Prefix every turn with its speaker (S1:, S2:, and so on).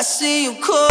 S1: I see you call.